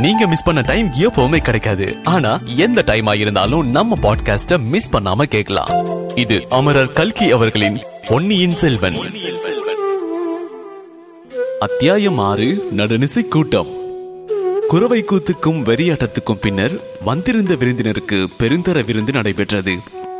நீங்க மிஸ் பண்ண டைம் எப்பவுமே கிடைக்காது. ஆனா எந்த டைம் ஆயிருந்தாலும் நம்ம பாட்காஸ்ட மிஸ் பண்ணாம கேட்கலாம். இது அமரர் கல்கி அவர்களின் பொன்னியின் செல்வன். அத்தியாயம் ஆறு நடுநிசை கூட்டம். குறவை கூத்துக்கும் வெறியாட்டத்துக்கும் பின்னர் வந்திருந்த விருந்தினருக்கு பெருந்தர விருந்து நடைபெற்றது.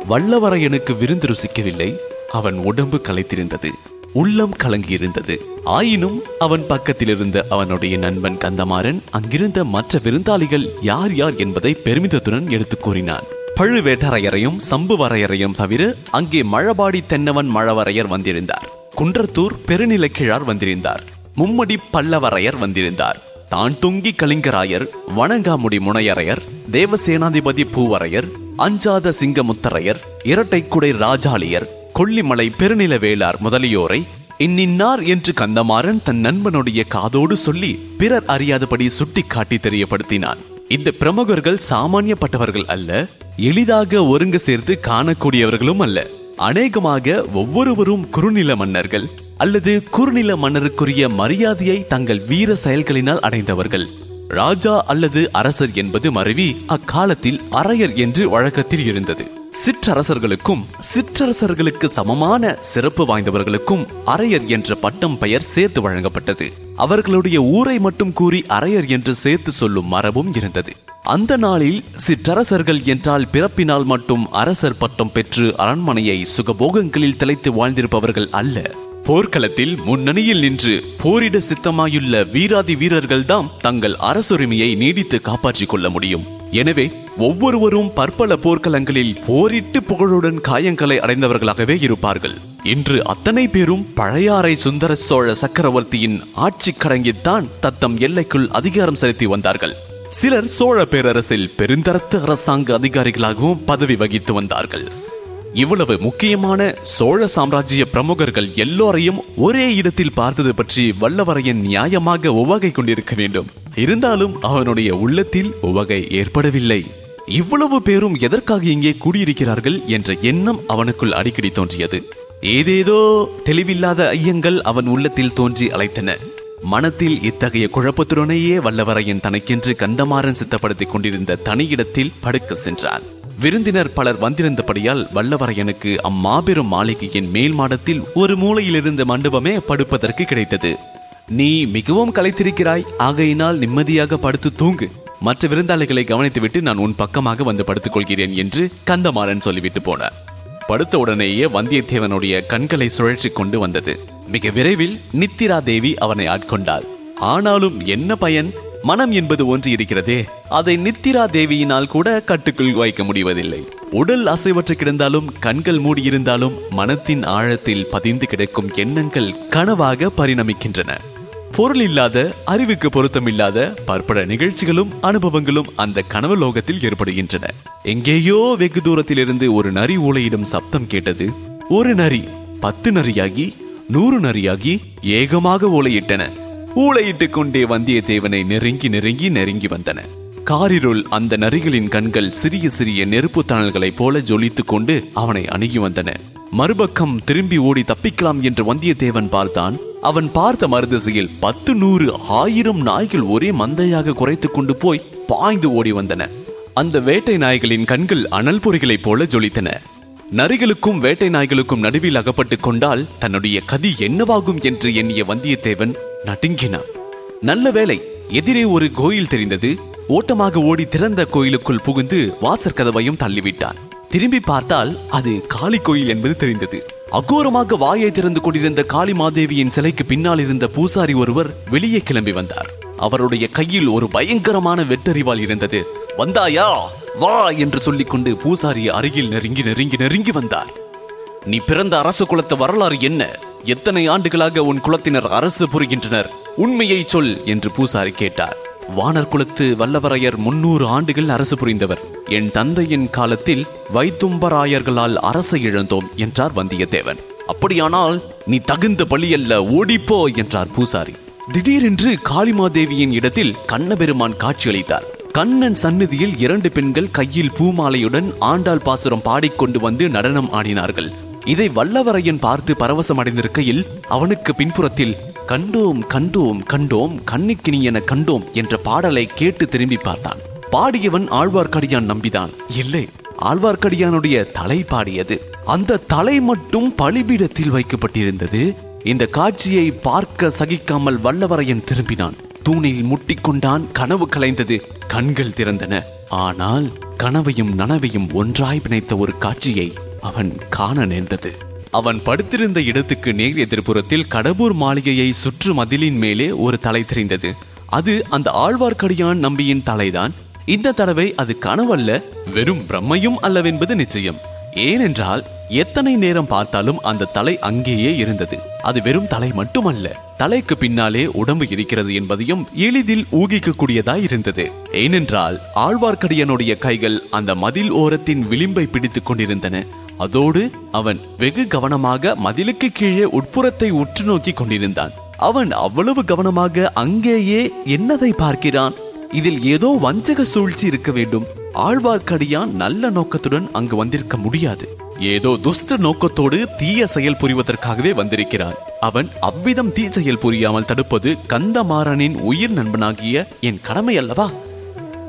வல்லவரையனுக்கு விருந்து ருசிக்கவில்லை. அவன் உடம்பு கலைத்திருந்தது உள்ளம் கலங்கியிருந்தது. ஆயினும் அவன் பக்கத்தில் இருந்த அவனுடைய நண்பன் கந்தமாறன் அங்கிருந்த மற்ற விருந்தாளிகள் யார் யார் என்பதை பெருமிதத்துடன் எடுத்துக் கூறினான். பழுவேட்டரையரையும் சம்புவரையரையும் தவிர அங்கே மழபாடி தென்னவன் மழவரையர் வந்திருந்தார். குன்றத்தூர் பெருநிலக்கிழார் வந்திருந்தார். மும்மடி பல்லவரையர் வந்திருந்தார். தான் துங்கி கலிங்கராயர் வணங்காமுடி முனையரையர் தேவசேனாதிபதி பூவரையர் அஞ்சாத சிங்கமுத்தரையர் இரட்டைக்குடை ராஜாளியர் கொல்லிமலை பெருநில வேளார் முதலியோரை இன்னின்னார் என்று கந்தமாறன் தன் நண்பனுடைய காதோடு சொல்லி பிறர் அறியாதபடி சுட்டி காட்டி தெரியப்படுத்தினான். இந்த பிரமுகர்கள் சாமானியப்பட்டவர்கள் அல்ல எளிதாக ஒருங்கு சேர்த்து காணக்கூடியவர்களும் அல்ல. அநேகமாக ஒவ்வொருவரும் குறுநில மன்னர்கள் அல்லது குறுநில மன்னருக்குரிய மரியாதையை தங்கள் வீர செயல்களினால் அடைந்தவர்கள். ராஜா அல்லது அரசர் என்பது மருவி அக்காலத்தில் அரையர் என்று வழக்கத்தில் இருந்தது. சிற்றரசர்களுக்கும் சிற்றரசர்களுக்கு சமமான சிறப்பு வாய்ந்தவர்களுக்கும் அரையர் என்ற பட்டம் பெயர் சேர்த்து வழங்கப்பட்டது. அவர்களுடைய ஊரை மட்டும் கூறி அரையர் என்று சேர்த்து சொல்லும் மரபும் இருந்தது. அந்த நாளில் சிற்றரசர்கள் என்றால் பிறப்பினால் மட்டும் அரசர் பட்டம் பெற்று அரண்மனையை சுகபோகங்களில் திளைத்து வாழ்ந்திருப்பவர்கள் அல்ல. போர்க்களத்தில் முன்னணியில் நின்று போரிட சித்தமாயுள்ள வீராதி வீரர்கள்தான் தங்கள் அரசுரிமையை நீடித்து காப்பாற்றிக் கொள்ள முடியும். எனவே ஒவ்வொருவரும் பற்பல போர்க்களங்களில் போரிட்டு புகழுடன் காயங்களை அடைந்தவர்களாகவே இருப்பார்கள். இன்று அத்தனை பேரும் பழையாறை சுந்தர சோழ சக்கரவர்த்தியின் ஆட்சி கடங்கித்தான் தத்தம் எல்லைக்குள் அதிகாரம் செலுத்தி வந்தார்கள். சிலர் சோழ பேரரசில் பெருந்தரத்து அரசாங்க அதிகாரிகளாகவும் பதவி வகித்து வந்தார்கள். இவ்வளவு முக்கியமான சோழ சாம்ராஜ்ய பிரமுகர்கள் எல்லோரையும் ஒரே இடத்தில் பார்த்தது பற்றி வல்லவரையன் நியாயமாக உவகை கொண்டிருக்க வேண்டும். இருந்தாலும் அவனுடைய உள்ளத்தில் உவகை ஏற்படவில்லை. இவ்வளவு பேரும் எதற்காக இங்கே கூடியிருக்கிறார்கள் என்ற எண்ணம் அவனுக்குள் அடிக்கடி தோன்றியது. ஏதேதோ தெளிவில்லாத ஐயங்கள் அவன் உள்ளத்தில் தோன்றி அழைத்தன மனத்தில் இத்தகைய குழப்பத்துடனேயே வல்லவரையன் தனக்கென்று கந்தமாறன் சித்தப்படுத்திக் கொண்டிருந்த தனியிடத்தில் படுக்க சென்றான். விருந்தினர் பலர் வந்திருந்தபடியால் வல்லவரையனுக்கு அம்மாபெரும் மாளிகையின் மேல் மாடத்தில் ஒரு மூலையில் இருந்த மண்டபமே படுப்பதற்கு கிடைத்தது. நீ மிகவும் களைத்திருக்கிறாய் ஆகையினால் நிம்மதியாக படுத்து தூங்கு. மற்ற விருந்தாளிகளை கவனித்துவிட்டு நான் உன் பக்கமாக வந்து படுத்துக் கொள்கிறேன் என்று கந்தமாறன் சொல்லிவிட்டு போனார். படுத்த உடனேயே வந்தியத்தேவனுடைய கண்களை சுழற்சி கொண்டு வந்தது. மிக விரைவில் நித்திரா தேவி அவனை ஆட்கொண்டாள். ஆனாலும் என்ன பயன்? மனம் என்பது ஒன்று இருக்கிறதே அதை நித்திரா தேவியினால் கூட கட்டுக்குள் வைக்க முடிவதில்லை. உடல் அசைவற்று கிடந்தாலும் கண்கள் மூடியிருந்தாலும் மனத்தின் ஆழத்தில் பதிந்து கிடக்கும் எண்ணங்கள் கனவாக பரிணமிக்கின்றன. பொருள் இல்லாத அறிவுக்கு பொருத்தமில்லாத பற்பட நிகழ்ச்சிகளும் அனுபவங்களும் அந்த கனவு லோகத்தில் ஏற்படுகின்றன. எங்கேயோ வெகு தூரத்தில் இருந்து ஒரு நரி ஊழையிடும் சப்தம் கேட்டது. ஒரு நரி பத்து நரியாகி நூறு நரியாகி ஏகமாக ஓலையிட்டன. ஊளையிட்டுக் கொண்டே வந்தியத்தேவனை நெருங்கி நெருங்கி நெருங்கி வந்தன. காரிருள் அந்த நரிகளின் கண்கள் சிறிய சிறிய நெருப்பு தணல்களைப் போல ஜொலித்துக் கொண்டு அவனை அணுகி வந்தன. மறுபக்கம் திரும்பி ஓடி தப்பிக்கலாம் என்று வந்தியத்தேவன் பார்த்தான். அவன் பார்த்த மறுதிசையில் பத்து நூறு ஆயிரம் நாய்கள் ஒரே மந்தையாக குறைத்துக் கொண்டு போய் பாய்ந்து ஓடி வந்தன. அந்த வேட்டை நாய்களின் கண்கள் அனல் பொறிகளைப் போல ஜொலித்தன. நரிகளுக்கும் வேட்டை நாய்களுக்கும் நடுவில் அகப்பட்டுக் கொண்டால் தன்னுடைய கதி என்னவாகும் என்று எண்ணிய வந்தியத்தேவன் நடுங்கினான். நல்ல வேலை எதிரே ஒரு கோயில் தெரிந்தது. ஓட்டமாக ஓடி திறந்த கோயிலுக்குள் புகுந்து வாசற் கதவையும் தள்ளிவிட்டான். திரும்பி பார்த்தால் அது காளி கோயில் என்பது தெரிந்தது. அகோரமாக வாயை திறந்து கொண்டிருந்த காளி மாதேவியின் சிலைக்கு பின்னால் இருந்த பூசாரி ஒருவர் வெளியே கிளம்பி வந்தார். அவருடைய கையில் ஒரு பயங்கரமான வெட்டறிவால் இருந்தது. வந்தாயா? வா! என்று சொல்லிக்கொண்டு பூசாரி அருகில் நெருங்கி நெருங்கி நெருங்கி வந்தார். நீ பிறந்த அரசு குலத்த வரலாறு என்ன? எத்தனை ஆண்டுகளாக உன் குலத்தினர் அரசு புரிகின்றனர்? உண்மையை சொல் என்று பூசாரி கேட்டார். வானர் குலத்து வல்லவரையர் முன்னூறு ஆண்டுகள் அரசு புரிந்தவர். என் தந்தையின் காலத்தில் வைத்தும்பராயர்களால் அரசை இழந்தோம் என்றார் வந்தியத்தேவன். அப்படியானால் நீ தகுந்த பழியல்ல ஓடிப்போ என்றார் பூசாரி. திடீரென்று காளிமாதேவியின் இடத்தில் கண்ணபெருமான் காட்சியளித்தார். கண்ணன் சந்நிதியில் இரண்டு பெண்கள் கையில் பூமாலையுடன் ஆண்டாள் பாசுரம் பாடிக்கொண்டு வந்து நடனம் ஆடினார்கள். இதை வல்லவரையன் பார்த்து பரவசம் அடைந்திருக்கையில் அவனுக்கு பின்புறத்தில் கண்டோம் கண்டோம் கண்டோம் கண்ணுக்கினியன கண்டோம் என்ற பாடலை கேட்டு திரும்பி பார்த்தான். பாடியவன் ஆழ்வார்க்கடியான் நம்பிதான். இல்லை ஆழ்வார்க்கடியானுடைய தலை பாடியது. அந்த தலை மட்டும் பலிபீடத்தில் வைக்கப்பட்டிருந்தது. இந்த காட்சியை பார்க்க சகிக்காமல் வல்லவரையன் திரும்பினான். தூணில் முட்டிக்கொண்டான் கனவு கலைந்தது கண்கள் திறந்தன. ஆனால் கனவையும் நனவையும் ஒன்றாய் பிணைத்த ஒரு காட்சியை அவன் காண நேர்ந்தது. அவன் படுத்திருந்த இடத்துக்கு நேர் எதிர்ப்புறத்தில் கடம்பூர் மாளிகையை சுற்று மதிலின் மேலே ஒரு தலை தெரிந்தது. அது அந்த ஆழ்வார்க்கடியான் நம்பியின் தலைதான். இந்த தடவை அது கனவல்ல வெறும் பிரம்மையும் அல்லவென்பது நிச்சயம். ஏனென்றால் எத்தனை நேரம் பார்த்தாலும் அந்த தலை அங்கேயே இருந்தது. அது வெறும் தலை மட்டுமல்ல தலைக்கு பின்னாலே உடம்பு இருக்கிறது என்பதையும் எளிதில் ஊகிக்கக்கூடியதாய் இருந்தது. ஏனென்றால் ஆழ்வார்க்கடியனுடைய கைகள் அந்த மதில் ஓரத்தின் விளிம்பை பிடித்துக் கொண்டிருந்தன. அதோடு அவன் வெகு கவனமாக மதிலுக்கு கீழே உட்புறத்தை உற்று நோக்கி கொண்டிருந்தான். அவன் அவ்வளவு கவனமாக அங்கேயே என்னதை பார்க்கிறான்? இதில் ஏதோ வஞ்சக சூழ்ச்சி இருக்க வேண்டும். ஆழ்வார்க்கடியான் நல்ல நோக்கத்துடன் அங்கு வந்திருக்க முடியாது. ஏதோ துஷ்ட நோக்கத்தோடு தீய செயல் புரிவதற்காகவே வந்திருக்கிறான். அவன் அவ்விதம் தீ செயல் புரியாமல் தடுப்பது கந்தமாறனின் உயிர் நண்பனாகிய என் கடமை அல்லவா?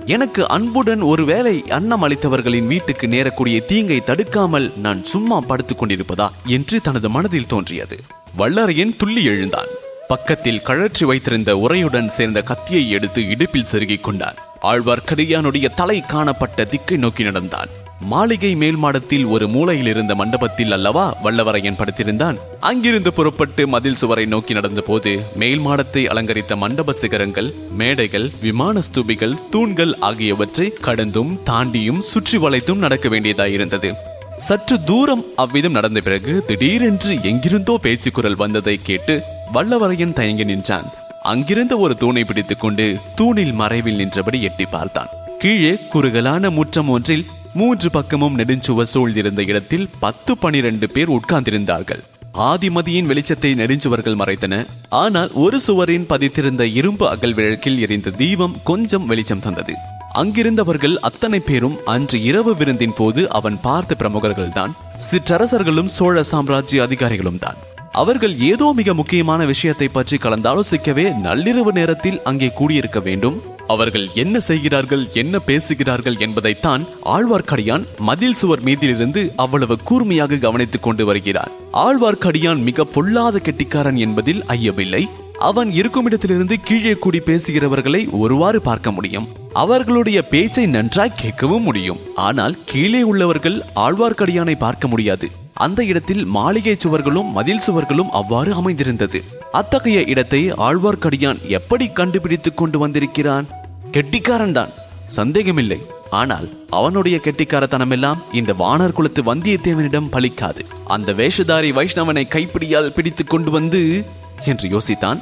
எனக்கு அன்புடன் ஒருவேளை அன்னம் அளித்தவர்களின் வீட்டுக்கு நேரக்கூடிய தீங்கை தடுக்காமல் நான் சும்மா படுத்துக் கொண்டிருப்பதா என்று தனது மனதில் தோன்றியது. வல்லரையன் துள்ளி எழுந்தான். பக்கத்தில் கழற்றி வைத்திருந்த உரையுடன் சேர்ந்த கத்தியை எடுத்து இடுப்பில் செருகிக் கொண்டான். ஆழ்வார்க்கடியானுடைய தலை காணப்பட்ட திக்கை நோக்கி நடந்தான். மாளிகை மேல் மாடத்தில் ஒரு மூலையில் இருந்த மண்டபத்தில் அல்லவா வல்லவரையன் படுத்திருந்தான். அங்கிருந்து புறப்பட்டு மதில் சுவரை நோக்கி நடந்த போது மேல் மாடத்தை அலங்கரித்த மண்டப சிகரங்கள் மேடைகள் விமான ஸ்தூபிகள் தூண்கள் ஆகியவற்றை கடந்தும் தாண்டியும் சுற்றி வளைத்தும் நடக்க வேண்டியதாயிருந்தது சற்று தூரம் அவ்விதம் நடந்த பிறகு திடீரென்று எங்கிருந்தோ பேச்சு குரல் வந்ததை கேட்டு வல்லவரையன் தயங்கி நின்றான். அங்கிருந்த ஒரு தூணை பிடித்துக் கொண்டு தூணில் மறைவில் நின்றபடி எட்டி பார்த்தான். கீழே குறுகலான முற்றம் ஒன்றில் மூன்று பக்கமும் நெடுஞ்சுவர் சூழ்ந்திருந்த இடத்தில் பத்து பனிரெண்டு பேர் உட்கார்ந்திருந்தார்கள். ஆதிமதியின் வெளிச்சத்தை நெடுஞ்சுவர்கள் மறைத்தன. ஆனால் ஒரு சுவரின் பதித்திருந்த இரும்பு அகல் விளக்கில் எரிந்த தீபம் கொஞ்சம் வெளிச்சம் தந்தது. அங்கிருந்தவர்கள் அத்தனை பேரும் அன்று இரவு விருந்தின் போது அவன் பார்த்த பிரமுகர்கள்தான். சிற்றரசர்களும் சோழ சாம்ராஜ்ய அதிகாரிகளும் தான். அவர்கள் ஏதோ மிக முக்கியமான விஷயத்தை பற்றி கலந்தாலோசிக்கவே நள்ளிரவு நேரத்தில் அங்கே கூடியிருக்க வேண்டும். அவர்கள் என்ன செய்கிறார்கள் என்ன பேசுகிறார்கள் என்பதைத்தான் ஆழ்வார்க்கடியான் மதில் சுவர் மீதிலிருந்து அவ்வளவு கூர்மையாக கவனித்துக் கொண்டு வருகிறார். ஆழ்வார்க்கடியான் மிக பொல்லாத கெட்டிக்காரன் என்பதில் ஐயமில்லை. அவன் இருக்கும் இடத்திலிருந்து கீழே கூடி பேசுகிறவர்களை ஒருவாறு பார்க்க முடியும். அவர்களுடைய பேச்சை நன்றாய் கேட்கவும் முடியும். ஆனால் கீழே உள்ளவர்கள் ஆழ்வார்க்கடியானை பார்க்க முடியாது. அந்த இடத்தில் மாளிகை சுவர்களும் மதில் சுவர்களும் அவ்வாறு அமைந்திருந்தது. அத்தகைய இடத்தை ஆழ்வார்க்கடியான் எப்படி கண்டுபிடித்துக் கொண்டு வந்திருக்கிறான்? கெட்டிக்காரன் தான் சந்தேகமில்லை. ஆனால் அவனுடைய கெட்டிக்காரத்தனமெல்லாம் இந்த வானர் குலத்து வந்தியத்தேவனிடம் பலிக்காது. அந்த வேஷதாரி வைஷ்ணவனை கைப்பிடியால் பிடித்து கொண்டு வந்து என்று யோசித்தான்.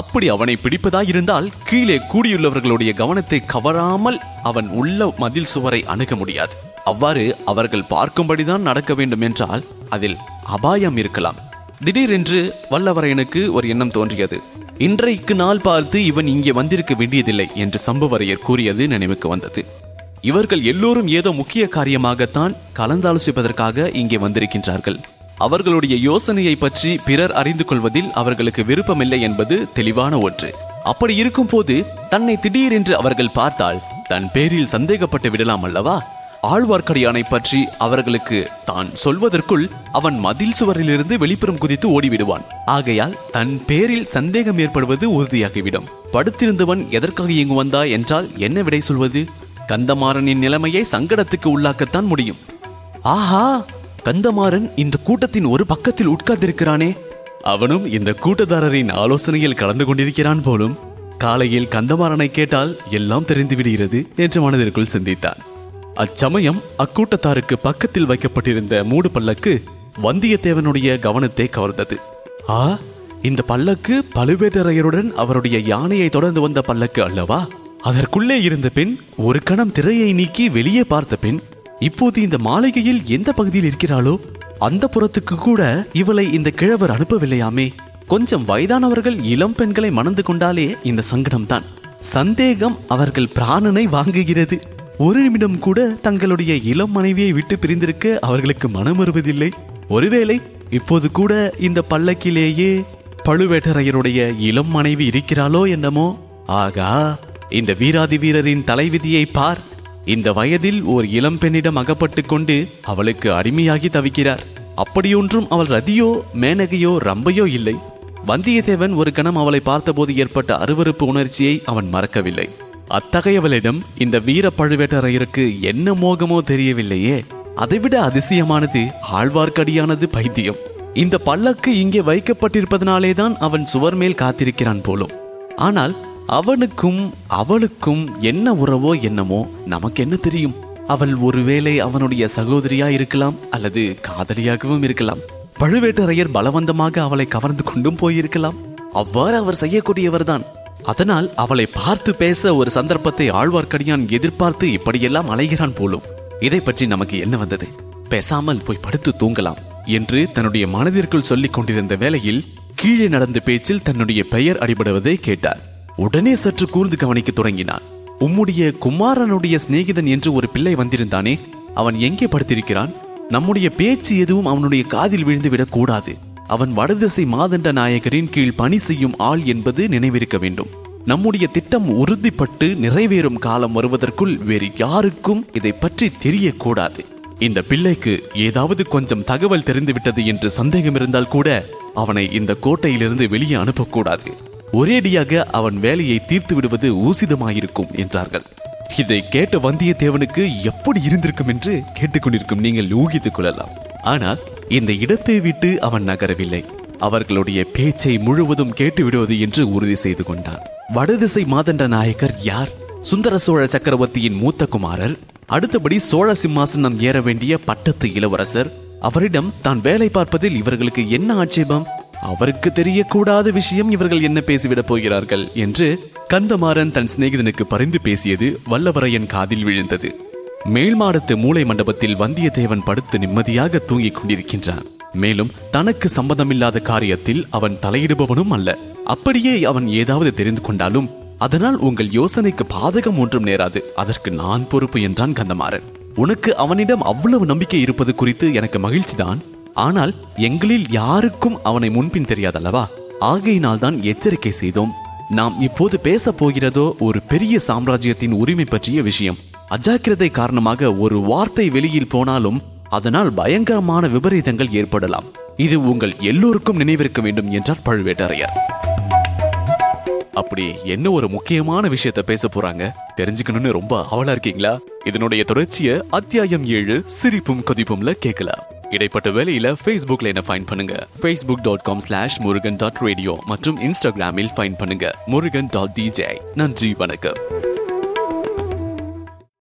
அப்படி அவனை பிடிப்பதாயிருந்தால் கீழே கூடியுள்ளவர்களுடைய கவனத்தை கவராமல் அவன் உள்ள மதில் சுவரை அணுக முடியாது. அவ்வாறு அவர்கள் பார்க்கும்படிதான் நடக்க வேண்டும் என்றால் அதில் அபாயம் இருக்கலாம். திடீரென்று வல்லவரையனுக்கு ஒரு எண்ணம் தோன்றியது. இன்றைக்கு நாள் பார்த்து இவன் இங்கே வந்திருக்க வேண்டியதில்லை என்று சம்புவரையர் கூறியது நினைவுக்கு வந்தது. இவர்கள் எல்லோரும் ஏதோ முக்கிய காரியமாகத்தான் கலந்தாலோசிப்பதற்காக இங்கே வந்திருக்கின்றார்கள். அவர்களுடைய யோசனையை பற்றி பிறர் அறிந்து கொள்வதில் அவர்களுக்கு விருப்பமில்லை என்பது தெளிவான ஒன்று. அப்படி இருக்கும் போது தன்னை திடீரென்று அவர்கள் பார்த்தால் தன் பேரில் சந்தேகப்பட்டு விடலாம் அல்லவா? ஆழ்வார்க்கடியானை பற்றி அவர்களுக்கு தான் சொல்வதற்குள் அவன் மதில் சுவரிலிருந்து வெளிப்புறம் குதித்து ஓடிவிடுவான். ஆகையால் தன் பேரில் சந்தேகம் ஏற்படுவது உறுதியாகிவிடும். படுத்திருந்தவன் எதற்காக இங்கு வந்தா என்றால் என்ன விடை சொல்வது? கந்தமாறனின் நிலைமையை சங்கடத்துக்கு உள்ளாக்கத்தான் முடியும். ஆஹா! கந்தமாறன் இந்த கூட்டத்தின் ஒரு பக்கத்தில் உட்கார்ந்திருக்கிறானே. அவனும் இந்த கூட்டதாரரின் ஆலோசனையில் கலந்து கொண்டிருக்கிறான் போலும் காலையில் கந்தமாறனை கேட்டால் எல்லாம் தெரிந்து விடுகிறது என்று மனதிற்குள் சிந்தித்தான். அச்சமயம் அக்கூட்டத்தாருக்கு பக்கத்தில் வைக்கப்பட்டிருந்த மூடு பல்லக்கு வந்தியத்தேவனுடைய கவனத்தை கவர்ந்தது. ஆ இந்த பல்லக்கு பழுவேட்டரையருடன் அவருடைய யானையை தொடர்ந்து வந்த பல்லக்கு அல்லவா? அதற்குள்ளே இருந்த பெண் ஒரு கணம் திரையை நீக்கி வெளியே பார்த்த பெண் இப்போது இந்த மாளிகையில் எந்த பகுதியில் இருக்கிறாளோ அந்த புறத்துக்கு கூட இவளை இந்த கிழவர் அனுப்பவில்லையாமே. கொஞ்சம் வயதானவர்கள் இளம் பெண்களை மணந்து கொண்டாலே இந்த சங்கடம்தான். சந்தேகம் அவர்கள் பிராணனை வாங்குகிறது. ஒரு நிமிடம் கூட தங்களுடைய இளம் மனைவியை விட்டு பிரிந்திருக்க அவர்களுக்கு மனம் வருவதில்லை ஒருவேளை இப்போது கூட இந்த பல்லக்கிலேயே பழுவேட்டரையருடைய இளம் மனைவி இருக்கிறாளோ என்னமோ? ஆகா இந்த வீராதி வீரரின் தலைவிதியை பார். இந்த வயதில் ஓர் இளம் பெண்ணிடம் அகப்பட்டு கொண்டு அவளுக்கு அடிமையாகி தவிக்கிறார். அப்படியொன்றும் அவள் ரதியோ மேனகையோ ரம்பையோ இல்லை. வந்தியத்தேவன் ஒரு கணம் அவளை பார்த்தபோது ஏற்பட்ட அருவருப்பு உணர்ச்சியை அவன் மறக்கவில்லை. அத்தகையவளிடம் இந்த வீர பழுவேட்டரையருக்கு என்ன மோகமோ தெரியவில்லையே. அதைவிட அதிசயமானது ஆழ்வார்க்கடியானது பைத்தியம். இந்த பல்லக்கு இங்கே வைக்கப்பட்டிருப்பதனாலேதான் அவன் சுவர் மேல் காத்திருக்கிறான் போலும். ஆனால் அவனுக்கும் அவளுக்கும் என்ன உறவோ என்னமோ நமக்கு என்ன தெரியும். அவள் ஒருவேளை அவனுடைய சகோதரியா இருக்கலாம் அல்லது காதலியாகவும் இருக்கலாம். பழுவேட்டரையர் பலவந்தமாக அவளை கவர்ந்து கொண்டும் போயிருக்கலாம். அவ்வாறு அவர் செய்யக்கூடியவர்தான். அதனால் அவளை பார்த்து பேச ஒரு சந்தர்ப்பத்தை ஆழ்வார்க்கடியான் எதிர்பார்த்து இப்படியெல்லாம் அலைகிறான் போலும். இதை பற்றி நமக்கு என்ன வந்தது? பேசாமல் போய் படுத்து தூங்கலாம் என்று தன்னுடைய மனதிற்குள் சொல்லிக் கொண்டிருந்த வேளையில் கீழே நடந்த பேச்சில் தன்னுடைய பெயர் அடிபடுவதை கேட்டார். உடனே சற்று கூர்ந்து கவனிக்க தொடங்கினான். உம்முடைய குமாரனுடைய சிநேகிதன் என்று ஒரு பிள்ளை வந்திருந்தானே அவன் எங்கே படுத்திருக்கிறான்? நம்முடைய பேச்சு எதுவும் அவனுடைய காதில் விழுந்து விடக் கூடாது அவன் வடதிசை மாதண்ட நாயகரின் கீழ் பணி செய்யும் ஆள் என்பது நினைவிருக்க வேண்டும். நம்முடைய திட்டம் உறுதிப்பட்டு நிறைவேறும் காலம் வருவதற்குள் வேறு யாருக்கும் இதை பற்றி தெரியக்கூடாது. இந்த பிள்ளைக்கு ஏதாவது கொஞ்சம் தகவல் தெரிந்துவிட்டது என்று சந்தேகம் இருந்தால் கூட அவனை இந்த கோட்டையிலிருந்து வெளியே அனுப்பக்கூடாது. ஒரேடியாக அவன் வேலையை தீர்த்து விடுவது ஊசிதமாயிருக்கும் என்றார்கள். இதை கேட்ட வந்தியத்தேவனுக்கு எப்படி இருந்திருக்கும் என்று கேட்டுக்கொண்டிருக்கும் நீங்கள் ஊகித்துக் கொள்ளலாம். ஆனால் இந்த இடத்தை விட்டு அவன் நகரவில்லை. அவர்களுடைய பேச்சை முழுவதும் கேட்டு விடுவது என்று உறுதி செய்து கொண்டான். வடதிசை மாதண்ட நாயக்கர் யார்? சுந்தர சோழ சக்கரவர்த்தியின் மூத்த குமாரர். அடுத்தபடி சோழ சிம்மாசனம் ஏற வேண்டிய பட்டத்து இளவரசர். அவரிடம் தான் வேலை பார்ப்பதில் இவர்களுக்கு என்ன ஆட்சேபம்? அவருக்கு தெரியக்கூடாத விஷயம் இவர்கள் என்ன பேசிவிடப் போகிறார்கள்? என்று கந்தமாறன் தன் சிநேகிதனுக்கு பரிந்து பேசியது வல்லவரையன் காதில் விழுந்தது. மேல்மாடத்து மூளை மண்டபத்தில் வந்தியத்தேவன் படுத்து நிம்மதியாக தூங்கிக் கொண்டிருக்கின்றான். மேலும் தனக்கு சம்பந்தமில்லாத காரியத்தில் அவன் தலையிடுபவனும் அல்ல. அப்படியே அவன் ஏதாவது தெரிந்து கொண்டாலும் அதனால் உங்கள் யோசனைக்கு பாதகம் ஒன்றும் நேராது. அதற்கு நான் பொறுப்பு என்றான் கந்தமாறன். உனக்கு அவனிடம் அவ்வளவு நம்பிக்கை இருப்பது குறித்து எனக்கு மகிழ்ச்சிதான். ஆனால் எங்களில் யாருக்கும் அவனை முன்பின் தெரியாதல்லவா? ஆகையினால் தான் எச்சரிக்கை செய்தோம். நாம் இப்போது பேச போகிறதோ ஒரு பெரிய சாம்ராஜ்யத்தின் உரிமை பற்றிய விஷயம். அஜாக்கிரதை காரணமாக ஒரு வார்த்தை வெளியில் போனாலும் அதனால் பயங்கரமான விபரீதங்கள் ஏற்படலாம். இது உங்கள் எல்லோருக்கும் நினைவிருக்க வேண்டும் என்றார் பழுவேட்டரையர். அப்படி என்ன ஒரு முக்கியமான விஷயத்த பேச போறாங்க? தெரிஞ்சுக்கணும்னு ரொம்ப அவலா இருக்கீங்களா? இதனுடைய தொடர்ச்சியை அத்தியாயம் ஏழு சிரிப்பும் கொதிப்பும்ல கேட்கலாம். இடைப்பட்ட வேலையில ஃபேஸ்புக்ல என்ன ஃபைன் பண்ணுங்க? Facebook dot com slash Murugan dot radio மற்றும் இன்ஸ்டாகிராமில் ஃபைன் பண்ணுங்க. முருகன் டாட் டிஜே நன்றி வணக்கம்.